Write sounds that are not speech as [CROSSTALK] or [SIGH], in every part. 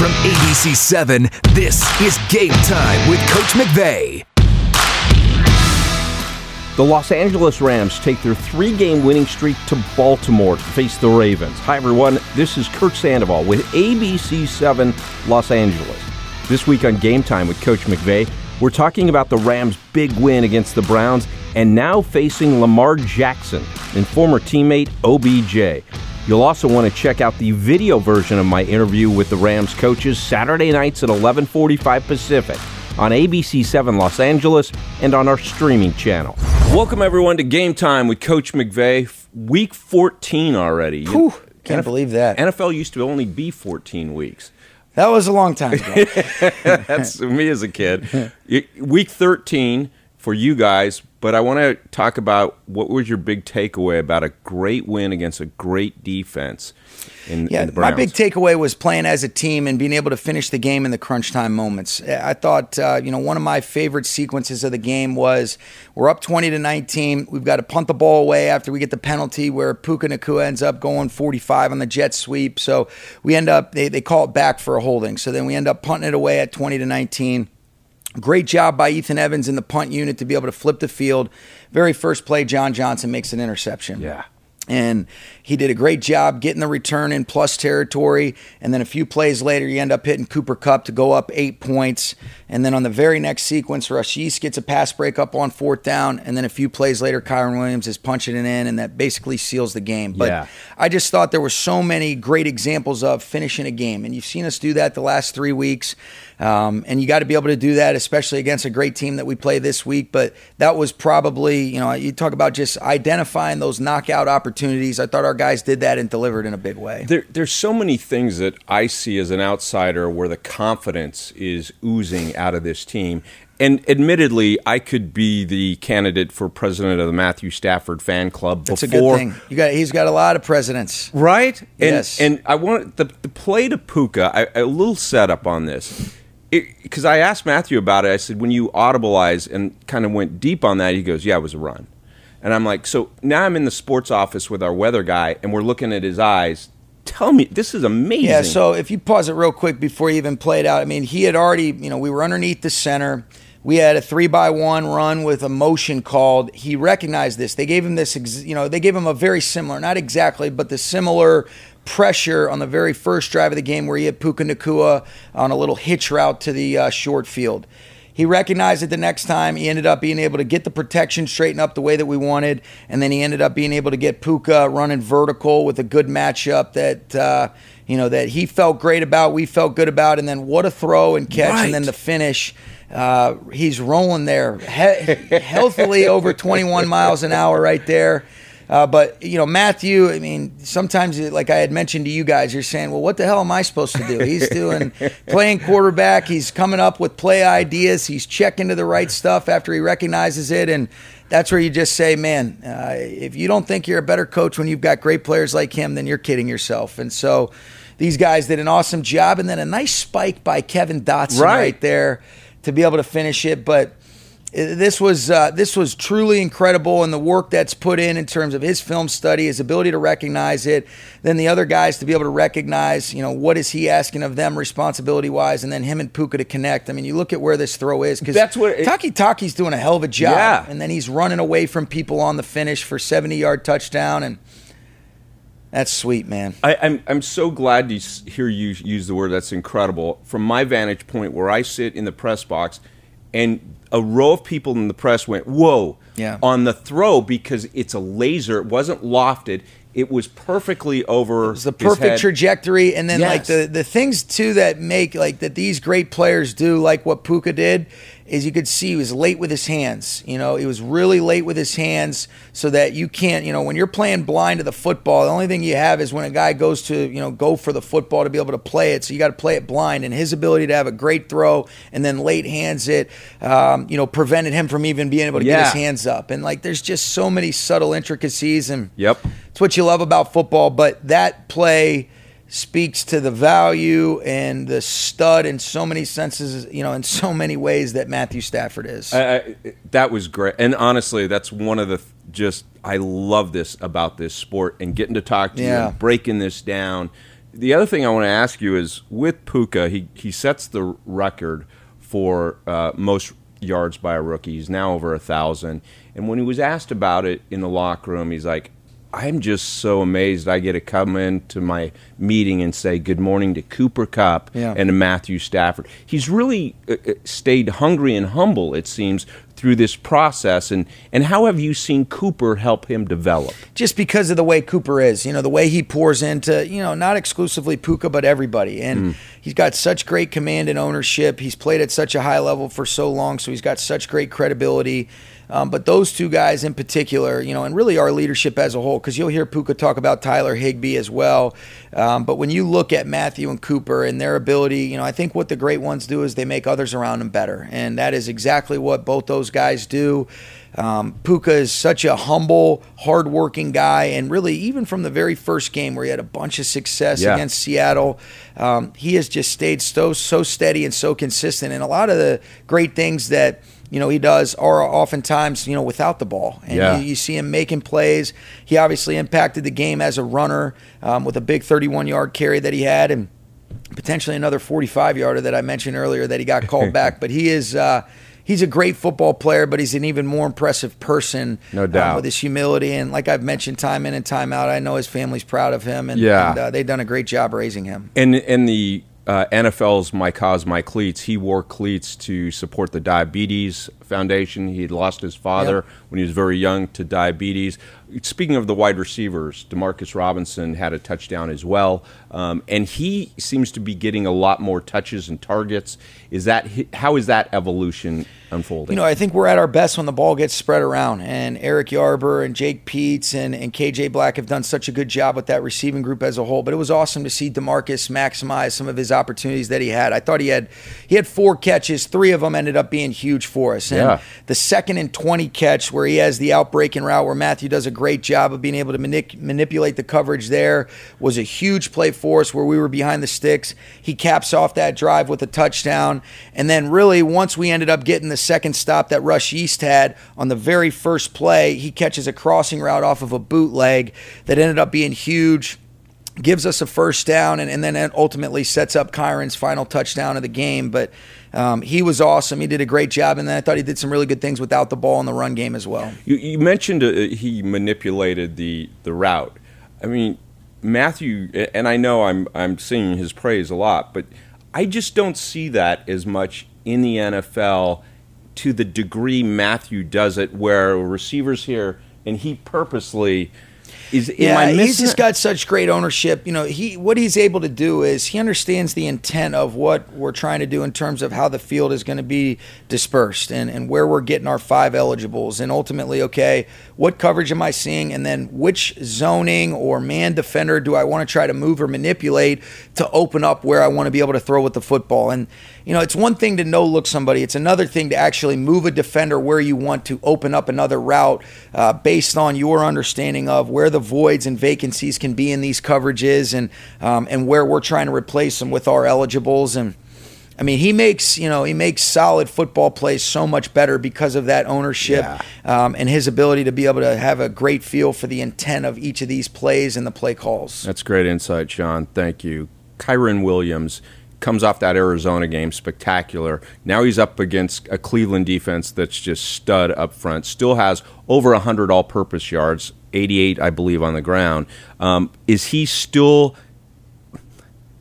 From ABC 7, this is Game Time with Coach McVay. The Los Angeles Rams take their three game winning streak to Baltimore to face the Ravens. Hi, everyone. This is Curt Sandoval with ABC 7 Los Angeles. This week on Game Time with Coach McVay, we're talking about the Rams' big win against the Browns and now facing Lamar Jackson and former teammate OBJ. You'll also want to check out the video version of my interview with the Rams coaches Saturday nights at 11:45 Pacific on ABC 7 Los Angeles and on our streaming channel. Welcome everyone to Game Time with Coach McVay. Week 14 already. Whew, can't believe that. NFL used to only be 14 weeks. That was a long time ago. [LAUGHS] That's me as a kid. Week 13 for you guys, but I want to talk about what was your big takeaway about a great win against a great defense in, yeah, in the Browns? my big takeaway was playing as a team and being able to finish the game in the crunch time moments. I thought, uh, you know, one of my favorite sequences of the game was we're up 20 to 19. We've got to punt the ball away after we get the penalty where Puka Nacua ends up going 45 on the jet sweep. So we end up, they, they call it back for a holding. So then we end up punting it away at 20 to 19. Great job by Ethan Evans in the punt unit to be able to flip the field. Very first play, John Johnson makes an interception. Yeah. And he did a great job getting the return in plus territory. And then a few plays later, you end up hitting Cooper Kupp to go up eight points. And then on the very next sequence, Russ Yeast gets a pass break up on fourth down. And then a few plays later, Kyren Williams is punching it in, and that basically seals the game. But Yeah. I just thought there were so many great examples of finishing a game. And you've seen us do that the last three weeks. Um, and you got to be able to do that, especially against a great team that we play this week. But that was probably, you know, you talk about just identifying those knockout opportunities. I thought our guys did that and delivered in a big way. There, there's so many things that I see as an outsider where the confidence is oozing out of this team. And admittedly, I could be the candidate for president of the Matthew Stafford fan club That's a good thing. You got, he's got a lot of presidents. Right? And, Yes. And I want the, the play to Puka, I, a little setup on this. Because I asked Matthew about it. I said, when you audibilize and kind of went deep on that, he goes, yeah, it was a run. And I'm like, so now I'm in the sports office with our weather guy, and we're looking at his eyes. Tell me, this is amazing. Yeah, so if you pause it real quick before you even played out, I mean, he had already, you know, we were underneath the center. We had a three by one run with a motion called. He recognized this. They gave him this, you know, they gave him a very similar, not exactly, but the similar pressure on the very first drive of the game where he had Puka Nacua on a little hitch route to the uh, short field. He recognized it the next time. He ended up being able to get the protection straightened up the way that we wanted, and then he ended up being able to get Puka running vertical with a good matchup that uh, you know that he felt great about. We felt good about, and then what a throw and catch, Right. and then the finish. Uh, he's rolling there he- [LAUGHS] healthily over 21 miles an hour right there. Uh, but you know Matthew, I mean, sometimes like I had mentioned to you guys, you're saying, "Well, what the hell am I supposed to do?" He's [LAUGHS] doing playing quarterback. He's coming up with play ideas. He's checking to the right stuff after he recognizes it, and that's where you just say, "Man, uh, if you don't think you're a better coach when you've got great players like him, then you're kidding yourself." And so these guys did an awesome job, and then a nice spike by Kevin Dotson Right. right there to be able to finish it, but this was uh, this was truly incredible, and the work that's put in in terms of his film study, his ability to recognize it, then the other guys to be able to recognize, you know, what is he asking of them responsibility wise, and then him and Puka to connect. I mean, you look at where this throw is because That's what it- Taki Taki's doing a hell of a job, Yeah. and then he's running away from people on the finish for seventy yard touchdown, and that's sweet, man. I, I'm I'm so glad to hear you use the word. That's incredible. From my vantage point, where I sit in the press box, and a row of people in the press went, "Whoa!" Yeah. on the throw because it's a laser. It wasn't lofted. It was perfectly over. It's the his perfect trajectory, and then like the the things too that make like that these great players do, like what Puka did, is you could see he was late with his hands. You know, he was really late with his hands, so that you can't. You know, when you're playing blind to the football, the only thing you have is when a guy goes to you know go for the football to be able to play it. So you got to play it blind, and his ability to have a great throw and then late hands it, um, you know, prevented him from even being able to get his hands up. And like, there's just so many subtle intricacies and. Yep. It's what you love about football, but that play speaks to the value and the stud in so many senses, you know, in so many ways that Matthew Stafford is. I, I, that was great, and honestly, that's one of the just I love this about this sport and getting to talk to you and breaking this down. the other thing I want to ask you is with Puka, he, he sets the record for uh, most yards by a rookie. He's now over a thousand. And when he was asked about it in the locker room, he's like, I'm just so amazed I get to come into my meeting and say good morning to Cooper Kupp Yeah. and to Matthew Stafford. He's really uh, uh, stayed hungry and humble, it seems, through this process. And, and how have you seen Cooper help him develop? just because of the way Cooper is, you know, the way he pours into, you know, not exclusively Puka, but everybody. And he's got such great command and ownership. He's played at such a high level for so long, so he's got such great credibility. Um, but those two guys in particular, you know, and really our leadership as a whole, because you'll hear Puka talk about Tyler Higbee as well. Um, but when you look at Matthew and Cooper and their ability, you know, I think what the great ones do is they make others around them better. And that is exactly what both those guys do. Um, Puka is such a humble, hardworking guy, and really, even from the very first game where he had a bunch of success Yeah. against Seattle, um, he has just stayed so so steady and so consistent. And a lot of the great things that you know he does are oftentimes you know without the ball, and Yeah. you, you see him making plays. He obviously impacted the game as a runner um, with a big 31 yard carry that he had, and potentially another 45 yarder that I mentioned earlier that he got called [LAUGHS] back. But he is. Uh, He's a great football player, but he's an even more impressive person. No um, doubt. with his humility and, like I've mentioned, time in and time out. I know his family's proud of him, and, Yeah. and, uh, they've done a great job raising him. And in the uh, NFL's My Cause, My Cleats, he wore cleats to support the Diabetes Foundation. He had lost his father Yep. when he was very young to diabetes. Speaking of the wide receivers, Demarcus Robinson had a touchdown as well, um, and he seems to be getting a lot more touches and targets. Is that how is that evolution unfolding? You know, I think we're at our best when the ball gets spread around. And Eric Yarber and Jake Peetz and, and KJ Black have done such a good job with that receiving group as a whole. But it was awesome to see Demarcus maximize some of his opportunities that he had. I thought he had he had four catches, three of them ended up being huge for us. And Yeah. the second and twenty catch where he has the outbreaking route where Matthew does a great job of being able to manip- manipulate the coverage there was a huge play for us where we were behind the sticks. He caps off that drive with a touchdown. And then really once we ended up getting the second stop that Russ Yeast had on the very first play, he catches a crossing route off of a bootleg that ended up being huge gives us a first down and, and then ultimately sets up Kyren's final touchdown of the game. But um, he was awesome. He did a great job, and then I thought he did some really good things without the ball in the run game as well. You, you mentioned uh, he manipulated the the route. I mean, Matthew, and I know I'm I'm singing his praise a lot, but I just don't see that as much in the NFL to the degree Matthew does it, where receivers here and he purposely is. Yeah, he's just got such great ownership. You know, he what he's able to do is he understands the intent of what we're trying to do in terms of how the field is going to be dispersed and, and where we're getting our five eligibles. And ultimately, okay, what coverage am I seeing? And then which zoning or man defender do I want to try to move or manipulate to open up where I want to be able to throw with the football? And you know, it's one thing to no look somebody. It's another thing to actually move a defender where you want to open up another route uh, based on your understanding of where the voids and vacancies can be in these coverages and um, and where we're trying to replace them with our eligibles. And I mean, he makes you know he makes solid football plays so much better because of that ownership Yeah. um, and his ability to be able to have a great feel for the intent of each of these plays and the play calls. That's great insight, Sean. Thank you. Kyren Williams comes off that Arizona game, spectacular. Now he's up against a Cleveland defense that's just stud up front. Still has over 100 all purpose yards, 88, I believe, on the ground. Um, is he still.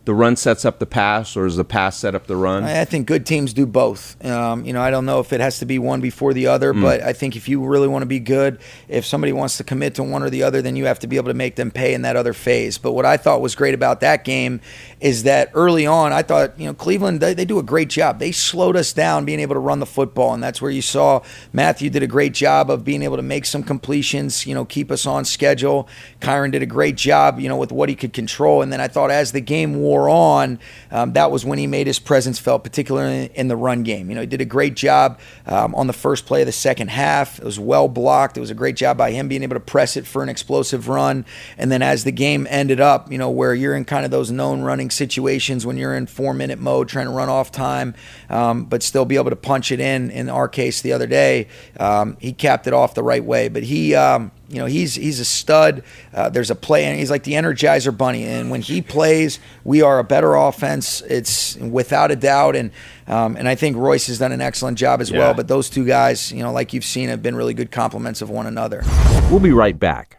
The run sets up the pass, or is the pass set up the run? I think good teams do both. Um, you know, I don't know if it has to be one before the other, but I think if you really want to be good, if somebody wants to commit to one or the other, then you have to be able to make them pay in that other phase. But what I thought was great about that game is that early on, I thought, you know, Cleveland, they, they do a great job. They slowed us down being able to run the football, and that's where you saw Matthew did a great job of being able to make some completions, you know, keep us on schedule. Kyren did a great job, you know, with what he could control. And then I thought as the game wore on, um, that was when he made his presence felt, particularly in, the run game. You know, he did a great job um, on the first play of the second half. It was well blocked. It was a great job by him being able to press it for an explosive run. And then as the game ended up, you know, where you're in kind of those known running situations when you're in four minute mode trying to run off time, um, but still be able to punch it in. In our case the other day, um, he capped it off the right way. But he, um, you know, he's he's a stud. Uh, there's a play, and he's like the Energizer Bunny. And when he plays, we are a better offense. It's without a doubt. And um, and I think Royce has done an excellent job as Yeah. well. But those two guys, you know, like you've seen, have been really good complements of one another. We'll be right back.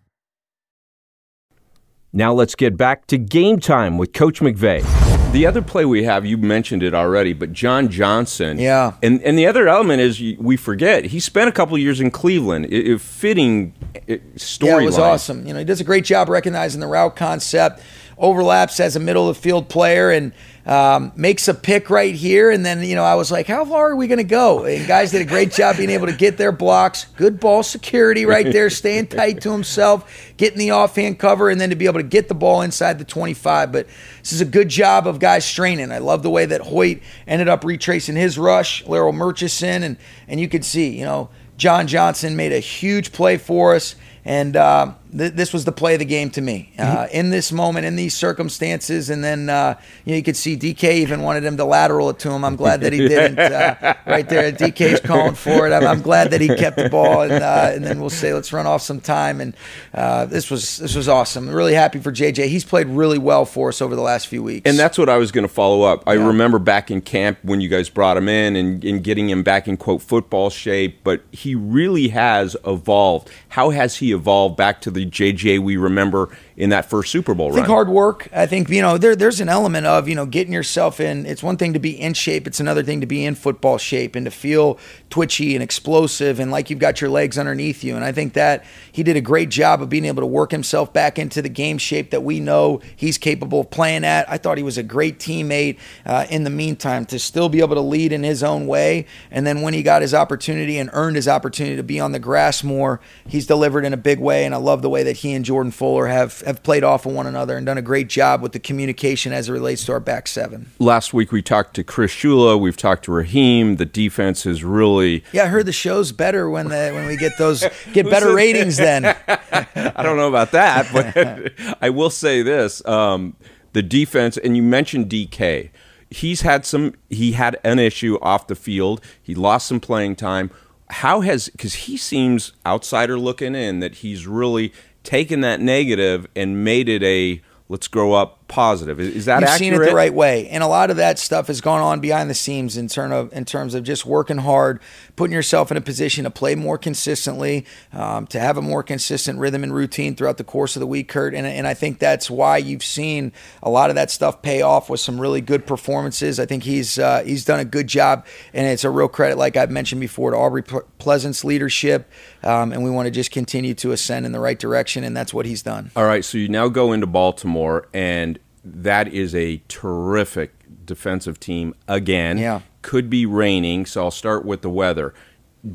Now let's get back to game time with Coach McVay. The other play we have, you mentioned it already, but John Johnson. Yeah. And and the other element is we forget he spent a couple years in Cleveland. It, it fitting story. Yeah, it was awesome. You know, he does a great job recognizing the route concept, overlaps as a middle of the field player, and um, makes a pick right here. And then, you know, I was like, how far are we going to go? And guys did a great job being able to get their blocks. Good ball security right there, staying tight to himself, getting the offhand cover, and then to be able to get the ball inside the 25. But this is a good job of guys straining. I love the way that Hoyt ended up retracing his rush, Larrell Murchison, and and you could see, you know, John Johnson made a huge play for us, and uh, th- this was the play of the game to me. Uh, in this moment, in these circumstances, and then uh, you, know, you could see DK even wanted him to lateral it to him. I'm glad that he [LAUGHS] didn't. Uh, right there, DK's calling for it. I'm, I'm glad that he kept the ball, and, uh, and then we'll say let's run off some time. And uh, this was this was awesome. Really happy for JJ. He's played really well for us over the last few weeks. And that's what I was going to follow up. I Yeah. remember back in camp when you guys brought him in and, and getting him back in quote football shape, but he really has evolved. How has he evolved back to the JJ we remember in that first Super Bowl I run? think hard work. I think you know there there's an element of you know getting yourself in. It's one thing to be in shape. It's another thing to be in football shape and to feel twitchy and explosive and like you've got your legs underneath you. And I think that he did a great job of being able to work himself back into the game shape that we know he's capable of playing at. I thought he was a great teammate. Uh, in the meantime, to still be able to lead in his own way, and then when he got his opportunity and earned his opportunity to be on the grass more, he's delivered in a big way. And I love the way that he and Jordan Fuller have have played off of one another and done a great job with the communication as it relates to our back seven. Last week we talked to Chris Shula, we've talked to Raheem. The defense is really Yeah, I heard the show's better when the when we get those [LAUGHS] get better ratings. Then [LAUGHS] I don't know about that, but [LAUGHS] I will say this: um, the defense, and you mentioned DK. He's had some. He had an issue off the field. He lost some playing time. How has because he seems outsider looking in that he's really taken that negative and made it a let's grow up positive. Is, is that You've accurate? seen it the right way, and a lot of that stuff has gone on behind the scenes in terms of in terms of just working hard, putting yourself in a position to play more consistently, um, to have a more consistent rhythm and routine throughout the course of the week, Curt. And, and I think that's why you've seen a lot of that stuff pay off with some really good performances. I think he's uh, he's done a good job, and it's a real credit, like I've mentioned before, to Aubrey Ple- Pleasant's leadership, um, and we want to just continue to ascend in the right direction, and that's what he's done. All right, so you now go into Baltimore, and that is a terrific defensive team again. Yeah. Could be raining, so I'll start with the weather.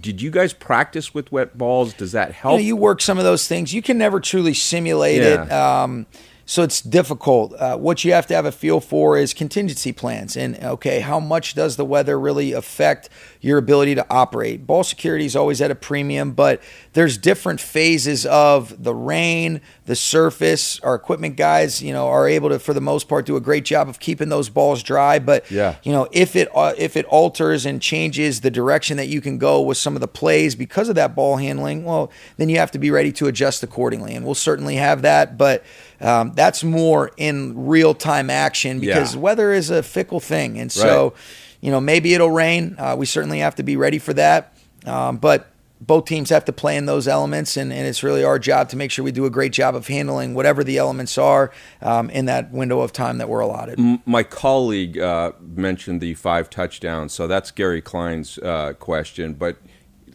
Did you guys practice with wet balls? Does that you, help? know, you work some of those things. You can never truly simulate Yeah. it. Um, so it's difficult. Uh, what you have to have a feel for is contingency plans. And okay, how much does the weather really affect your ability to operate? Ball security is always at a premium, but there's different phases of the rain, the surface. Our equipment guys, you know, are able to, for the most part, do a great job of keeping those balls dry. But Yeah. you know, if it uh, if it alters and changes the direction that you can go with some of the plays because of that ball handling, well, then you have to be ready to adjust accordingly, and we'll certainly have that. But um, that's more in real time action because Yeah. weather is a fickle thing, and so Right. you know maybe it'll rain. Uh, we certainly have to be ready for that. Um, but both teams have to play in those elements, and, and it's really our job to make sure we do a great job of handling whatever the elements are um, in that window of time that we're allotted. My colleague uh, mentioned the five touchdowns, so that's Gary Klein's uh, question, but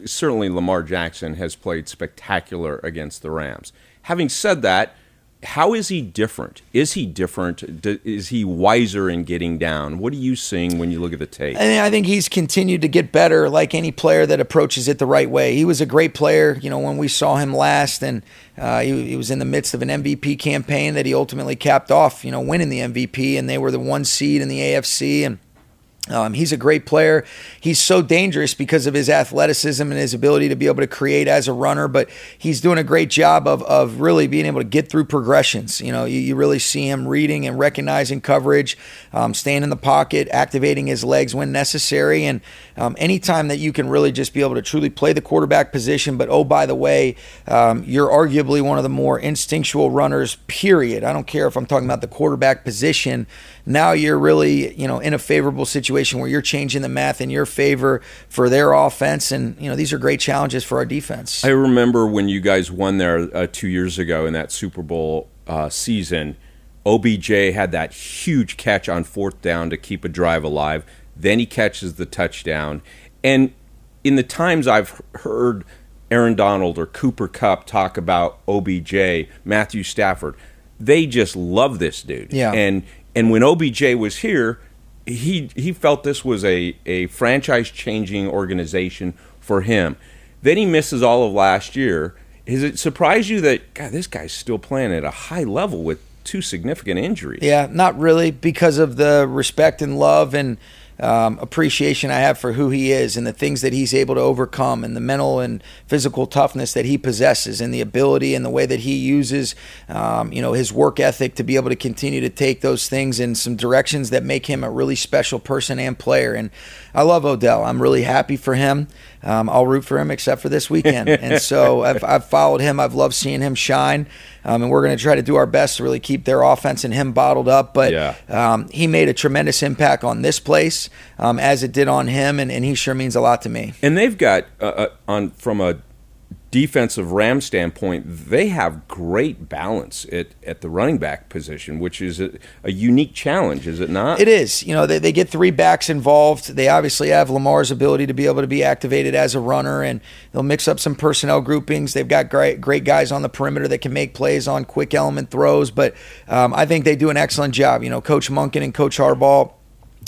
certainly Lamar Jackson has played spectacular against the Rams. Having said that, how is he different? Is he different? Is he wiser in getting down? What are you seeing when you look at the tape? And I think he's continued to get better, like any player that approaches it the right way. He was a great player, you know, when we saw him last, and uh, he, he, was in the midst of an MVP campaign that he ultimately capped off, you know, winning the MVP, and they were the one seed in the AFC, and um, he's a great player. He's so dangerous because of his athleticism and his ability to be able to create as a runner, but he's doing a great job of, of really being able to get through progressions. You know, you, you really see him reading and recognizing coverage, um, staying in the pocket, activating his legs when necessary. And um, anytime that you can really just be able to truly play the quarterback position, but oh, by the way, um, you're arguably one of the more instinctual runners, period. I don't care if I'm talking about the quarterback position now you're really you know in a favorable situation where you're changing the math in your favor for their offense and you know these are great challenges for our defense. I remember when you guys won there uh, two years ago in that super bowl uh, season obj had that huge catch on fourth down to keep a drive alive. Then he catches the touchdown. And in the times i've heard aaron donald or cooper kupp talk about obj matthew stafford they just love this dude. Yeah. And and when OBJ was here, he he felt this was a, a franchise changing organization for him. Then he misses all of last year. Has it surprised you that God, this guy's still playing at a high level with two significant injuries? Yeah, not really because of the respect and love and um, appreciation I have for who he is and the things that he's able to overcome and the mental and physical toughness that he possesses and the ability and the way that he uses, um, you know, his work ethic to be able to continue to take those things in some directions that make him a really special person and player. And I love Odell. I'm really happy for him. Um, I'll root for him except for this weekend. and so [LAUGHS] I've, I've followed him. I've loved seeing him shine. Um, and we're going to try to do our best to really keep their offense and him bottled up. But yeah. um, he made a tremendous impact on this place, um, as it did on him, and, and, he sure means a lot to me. And they've got uh, uh, on from a defensive Ram standpoint, they have great balance at, at the running back position, which is a, a, unique challenge, is it not? It is. You know, they, they get three backs involved. They obviously have Lamar's ability to be able to be activated as a runner, and they'll mix up some personnel groupings. They've got great, great guys on the perimeter that can make plays on quick element throws, but um, I think they do an excellent job. You know, Coach Monken and Coach Harbaugh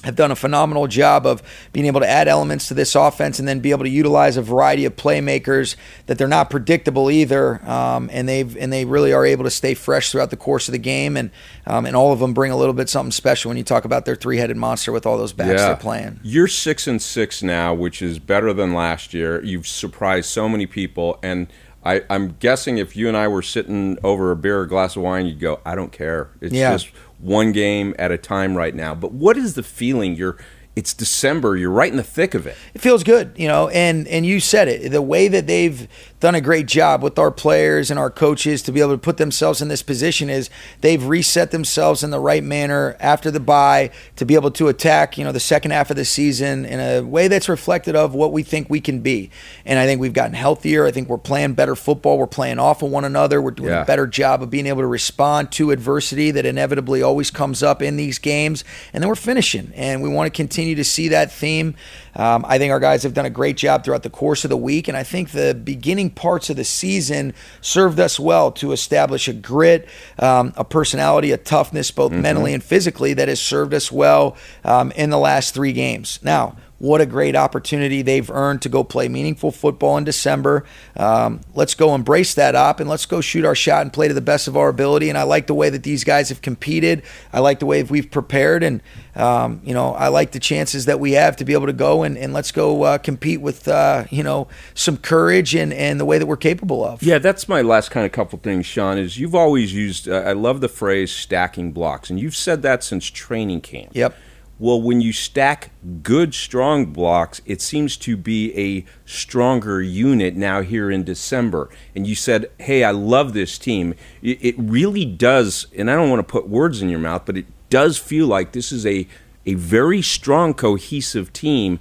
have done a phenomenal job of being able to add elements to this offense and then be able to utilize a variety of playmakers that they're not predictable either, um, and they've and they really are able to stay fresh throughout the course of the game, and um, and all of them bring a little bit something special when you talk about their three-headed monster with all those backs yeah. they're playing. You're six and six now, which is better than last year. You've surprised so many people, and I, am guessing if you and I were sitting over a beer or a glass of wine, you'd go, "I don't care. It's yeah. just." One game at a time right now. But what is the feeling you're it's December. You're right in the thick of it. It feels good, you know, and and you said it. The way that they've done a great job with our players and our coaches to be able to put themselves in this position is they've reset themselves in the right manner after the bye to be able to attack, you know, the second half of the season in a way that's reflected of what we think we can be. And I think we've gotten healthier. I think we're playing better football. We're playing off of one another. We're doing yeah. a better job of being able to respond to adversity that inevitably always comes up in these games. And then we're finishing, and we want to continue to see that theme. Um, I think our guys have done a great job throughout the course of the week, and I think the beginning parts of the season served us well to establish a grit, um, a personality, a toughness, both mm-hmm. mentally and physically, that has served us well um, in the last three games. Now, what a great opportunity they've earned to go play meaningful football in December. Um, let's go embrace that up and let's go shoot our shot and play to the best of our ability. And I like the way that these guys have competed. I like the way we've prepared. And, um, you know, I like the chances that we have to be able to go and, and let's go uh, compete with, uh, you know, some courage and, and the way that we're capable of. Yeah, that's my last kind of couple things, Sean, is you've always used, uh, I love the phrase stacking blocks. And you've said that since training camp. Yep. Well, when you stack good, strong blocks, it seems to be a stronger unit now here in December. And you said, hey, I love this team. It, really does, and I don't want to put words in your mouth, but it does feel like this is a, a very strong, cohesive team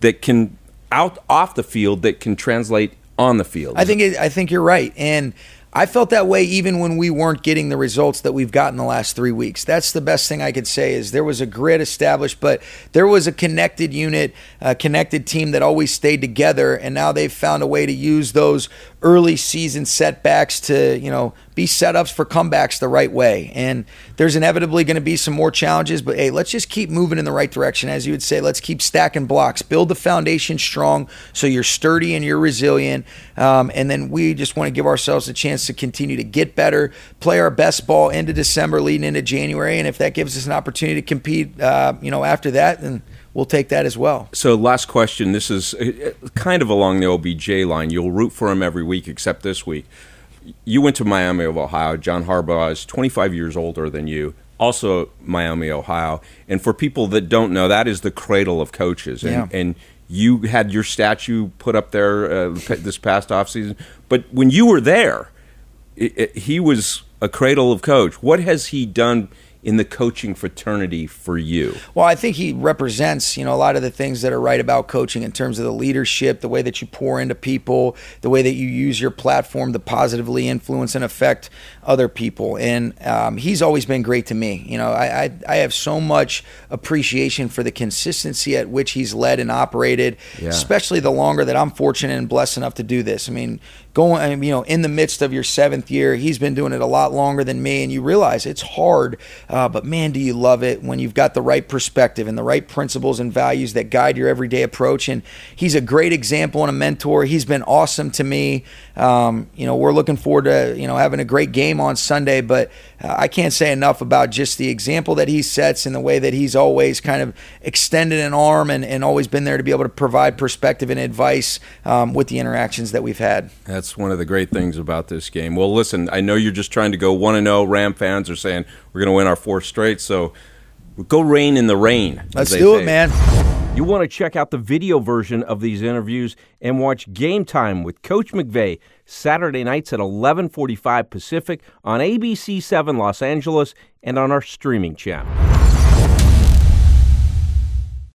that can out off the field that can translate on the field. I think it, I think you're right, and I felt that way even when we weren't getting the results that we've gotten the last three weeks. That's the best thing I could say is there was a grid established, but there was a connected unit, a connected team that always stayed together, and now they've found a way to use those early season setbacks to you know be setups for comebacks the right way. And there's inevitably going to be some more challenges, but hey, let's just keep moving in the right direction. As you would say, let's keep stacking blocks, build the foundation strong so you're sturdy and you're resilient. Um, and then we just want to give ourselves a chance to continue to get better, play our best ball into December, leading into January. And if that gives us an opportunity to compete, uh, you know, after that, then we'll take that as well. So, last question. This is uh, kind of along the OBJ line. You'll root for him every week except this week. You went to Miami of Ohio. John Harbaugh is 25 years older than you. Also, Miami, Ohio. And for people that don't know, that is the cradle of coaches. And, Yeah. and you had your statue put up there uh, this past offseason. But when you were there, it, it, he was a cradle of coach. What has he done in the coaching fraternity for you? Well, I think he represents, you know, a lot of the things that are right about coaching in terms of the leadership, the way that you pour into people, the way that you use your platform to positively influence and affect other people. And um, he's always been great to me. You know, I, I I have so much appreciation for the consistency at which he's led and operated, Yeah. especially the longer that I'm fortunate and blessed enough to do this. I mean, going, you know, in the midst of your seventh year, he's been doing it a lot longer than me, and you realize it's hard. Uh, but man, do you love it when you've got the right perspective and the right principles and values that guide your everyday approach. And he's a great example and a mentor. He's been awesome to me. Um, you know, we're looking forward to you know having a great game on Sunday, but uh, I can't say enough about just the example that he sets and the way that he's always kind of extended an arm and, and always been there to be able to provide perspective and advice um, with the interactions that we've had. That's one of the great things about this game. Well, listen, I know you're just trying to go 1 and 0. Ram fans are saying we're going to win our fourth straight, so go rain in the rain. Let's do say. it, man. You want to check out the video version of these interviews and watch Game Time with Coach McVay Saturday nights at 11:45 Pacific on ABC7 Los Angeles and on our streaming channel.